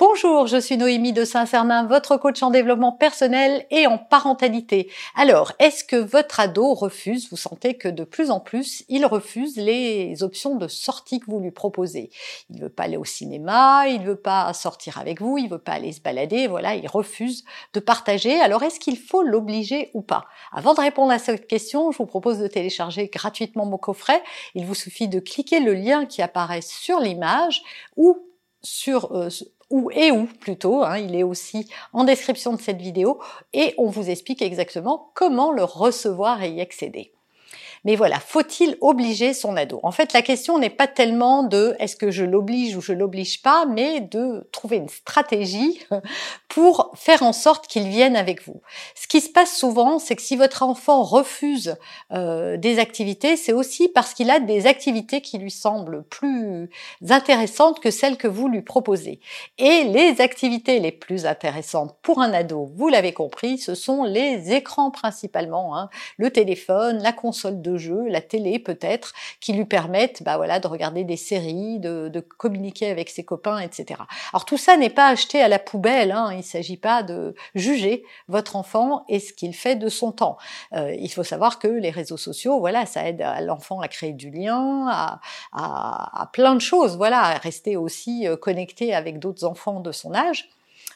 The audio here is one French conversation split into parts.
Bonjour, je suis Noémie de Saint-Cernin, votre coach en développement personnel et en parentalité. Alors, est-ce que votre ado refuse, vous sentez que de plus en plus, il refuse les options de sortie que vous lui proposez? Il veut pas aller au cinéma, il veut pas sortir avec vous, il veut pas aller se balader, voilà, il refuse de partager. Alors, est-ce qu'il faut l'obliger ou pas? Avant de répondre à cette question, je vous propose de télécharger gratuitement mon coffret. Il vous suffit de cliquer le lien qui apparaît sur l'image ou sur euh, ou et où plutôt, hein, il est aussi en description de cette vidéo, et on vous explique exactement comment le recevoir et y accéder. Mais voilà, faut-il obliger son ado? En fait, la question n'est pas tellement de est-ce que je l'oblige ou je l'oblige pas, mais de trouver une stratégie pour faire en sorte qu'il vienne avec vous. Ce qui se passe souvent, c'est que si votre enfant refuse euh, des activités, c'est aussi parce qu'il a des activités qui lui semblent plus intéressantes que celles que vous lui proposez. Et les activités les plus intéressantes pour un ado, vous l'avez compris, ce sont les écrans principalement, hein. le téléphone, la console de jeux, la télé peut-être, qui lui permettent bah voilà, de regarder des séries, de, communiquer avec ses copains, etc. Alors tout ça n'est pas acheté à la poubelle, hein. il ne s'agit pas de juger votre enfant et ce qu'il fait de son temps. Euh, il faut savoir que les réseaux sociaux, voilà, ça aide l'enfant à créer du lien, à, à, plein de choses, voilà, à rester aussi euh, connecté avec d'autres enfants de son âge.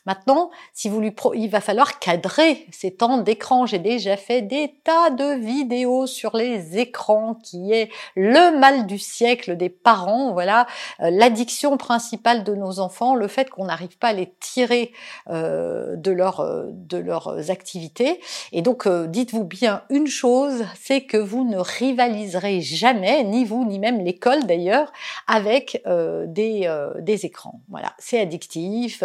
Maintenant, si vous lui il va falloir cadrer ces temps d'écran. J'ai déjà fait des tas de vidéos sur les écrans, qui est le mal du siècle des parents. Voilà, euh, l'addiction principale de nos enfants, le fait qu'on n'arrive pas à les tirer euh, de leur euh, de leurs activités. Et donc, dites-vous bien une chose, c'est que vous ne rivaliserez jamais, ni vous ni même l'école d'ailleurs, avec des des écrans. Voilà, c'est addictif,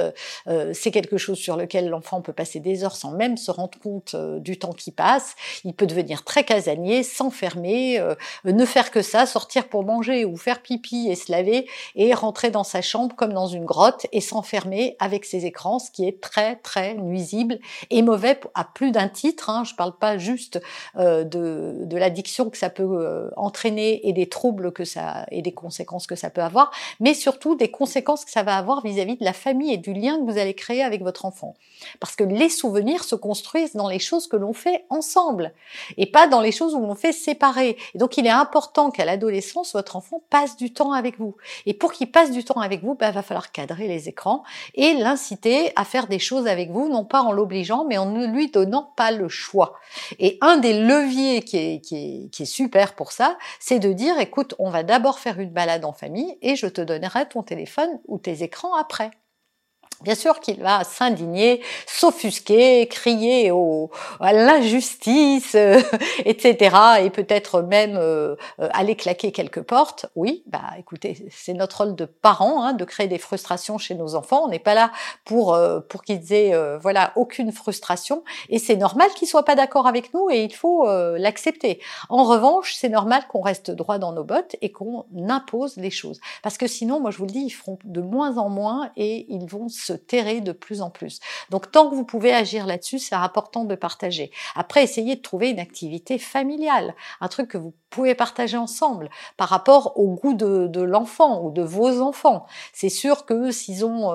c'est quelque chose sur lequel l'enfant peut passer des heures sans même se rendre compte euh, du temps qui passe. Il peut devenir très casanier, s'enfermer, euh, ne faire que ça, sortir pour manger ou faire pipi et se laver et rentrer dans sa chambre comme dans une grotte et s'enfermer avec ses écrans, ce qui est très très nuisible et mauvais à plus d'un titre. Hein. Je parle pas juste euh, de, l'addiction que ça peut entraîner et des troubles que ça et des conséquences que ça peut avoir, mais surtout des conséquences que ça va avoir vis à -vis de la famille et du lien que vous allez créer avec votre enfant. Parce que les souvenirs se construisent dans les choses que l'on fait ensemble et pas dans les choses où l'on fait séparer. Et donc il est important qu'à l'adolescence, votre enfant passe du temps avec vous. Et pour qu'il passe du temps avec vous, bah, va falloir cadrer les écrans et l'inciter à faire des choses avec vous, non pas en l'obligeant, mais en ne lui donnant pas le choix. Et un des leviers qui est super pour ça, c'est de dire, écoute, on va d'abord faire une balade en famille et je te donnerai ton téléphone ou tes écrans après. Bien sûr qu'il va s'indigner, s'offusquer, crier au, à l'injustice, euh, etc. Et peut-être même euh, euh, aller claquer quelques portes. Oui, bah écoutez, c'est notre rôle de parents hein, de créer des frustrations chez nos enfants. On n'est pas là pour pour qu'ils aient voilà aucune frustration. Et c'est normal qu'ils soient pas d'accord avec nous et il faut l'accepter. En revanche, c'est normal qu'on reste droit dans nos bottes et qu'on impose les choses. Parce que sinon, moi je vous le dis, ils feront de moins en moins et ils vont terrer de plus en plus. Donc tant que vous pouvez agir là-dessus, c'est important de partager. Après, essayez de trouver une activité familiale, un truc que vous pouvez partager ensemble par rapport au goût de, l'enfant ou de vos enfants. C'est sûr que s'ils ont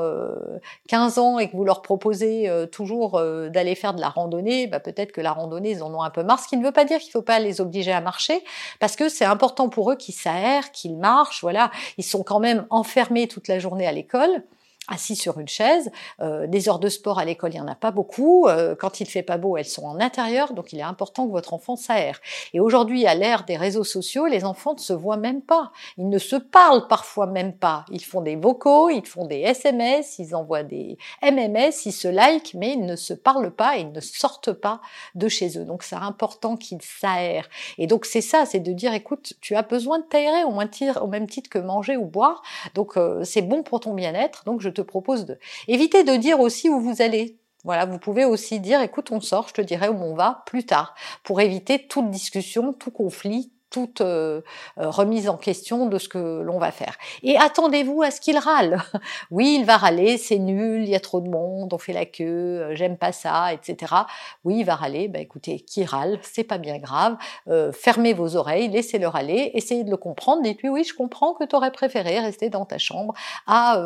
15 euh, ans et que vous leur proposez euh, toujours euh, d'aller faire de la randonnée, bah, peut-être que la randonnée, ils en ont un peu marre, ce qui ne veut pas dire qu'il ne faut pas les obliger à marcher, parce que c'est important pour eux qu'ils s'aèrent, qu'ils marchent, voilà. Ils sont quand même enfermés toute la journée à l'école. Assis sur une chaise. Euh, des heures de sport à l'école, il n'y en a pas beaucoup. Euh, quand il fait pas beau, elles sont en intérieur, donc il est important que votre enfant s'aère. Et aujourd'hui, à l'ère des réseaux sociaux, les enfants ne se voient même pas. Ils ne se parlent parfois même pas. Ils font des vocaux, ils font des SMS, ils envoient des MMS, ils se like, mais ils ne se parlent pas, ils ne sortent pas de chez eux. Donc c'est important qu'ils s'aèrent. Et donc c'est ça, c'est de dire, écoute, tu as besoin de t'aérer au, au même titre que manger ou boire. Donc euh, c'est bon pour ton bien-être. Donc propose de éviter de dire aussi où vous allez. Voilà, vous pouvez aussi dire, écoute, on sort, je te dirai où on va plus tard, pour éviter toute discussion, tout conflit, toute euh, euh, remise en question de ce que l'on va faire. Et attendez-vous à ce qu'il râle. oui, il va râler, c'est nul, il y a trop de monde, on fait la queue, euh, j'aime pas ça, etc. Oui, il va râler. Ben écoutez, qui râle, c'est pas bien grave. fermez vos oreilles, laissez-le râler, essayez de le comprendre. Dites-lui oui, je comprends que tu aurais préféré rester dans ta chambre à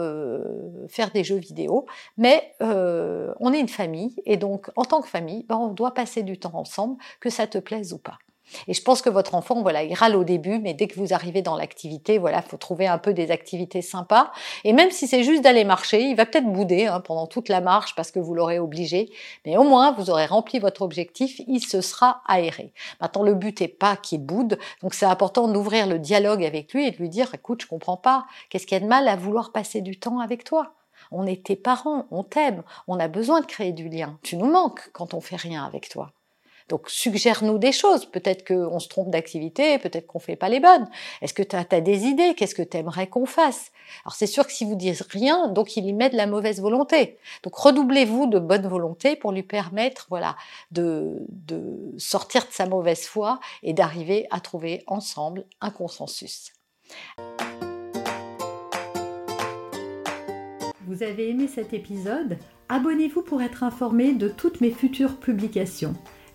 faire des jeux vidéo, mais on est une famille et donc en tant que famille, ben, on doit passer du temps ensemble, que ça te plaise ou pas. Et je pense que votre enfant, voilà, il râle au début, mais dès que vous arrivez dans l'activité, voilà, faut trouver un peu des activités sympas. Et même si c'est juste d'aller marcher, il va peut-être bouder hein, pendant toute la marche parce que vous l'aurez obligé, mais au moins vous aurez rempli votre objectif, il se sera aéré. Maintenant, le but est pas qu'il boude, donc c'est important d'ouvrir le dialogue avec lui et de lui dire, écoute, je comprends pas, qu'est-ce qu'il y a de mal à vouloir passer du temps avec toi? On est tes parents, on t'aime, on a besoin de créer du lien. Tu nous manques quand on fait rien avec toi. Donc suggère-nous des choses. Peut-être qu'on se trompe d'activité, peut-être qu'on fait pas les bonnes. Est-ce que tu as, des idées? Qu'est-ce que tu aimerais qu'on fasse? Alors c'est sûr que si vous dites rien, donc il y met de la mauvaise volonté. Donc redoublez-vous de bonne volonté pour lui permettre, voilà, de, de sortir de sa mauvaise foi et d'arriver à trouver ensemble un consensus. Vous avez aimé cet épisode? Abonnez-vous pour être informé de toutes mes futures publications.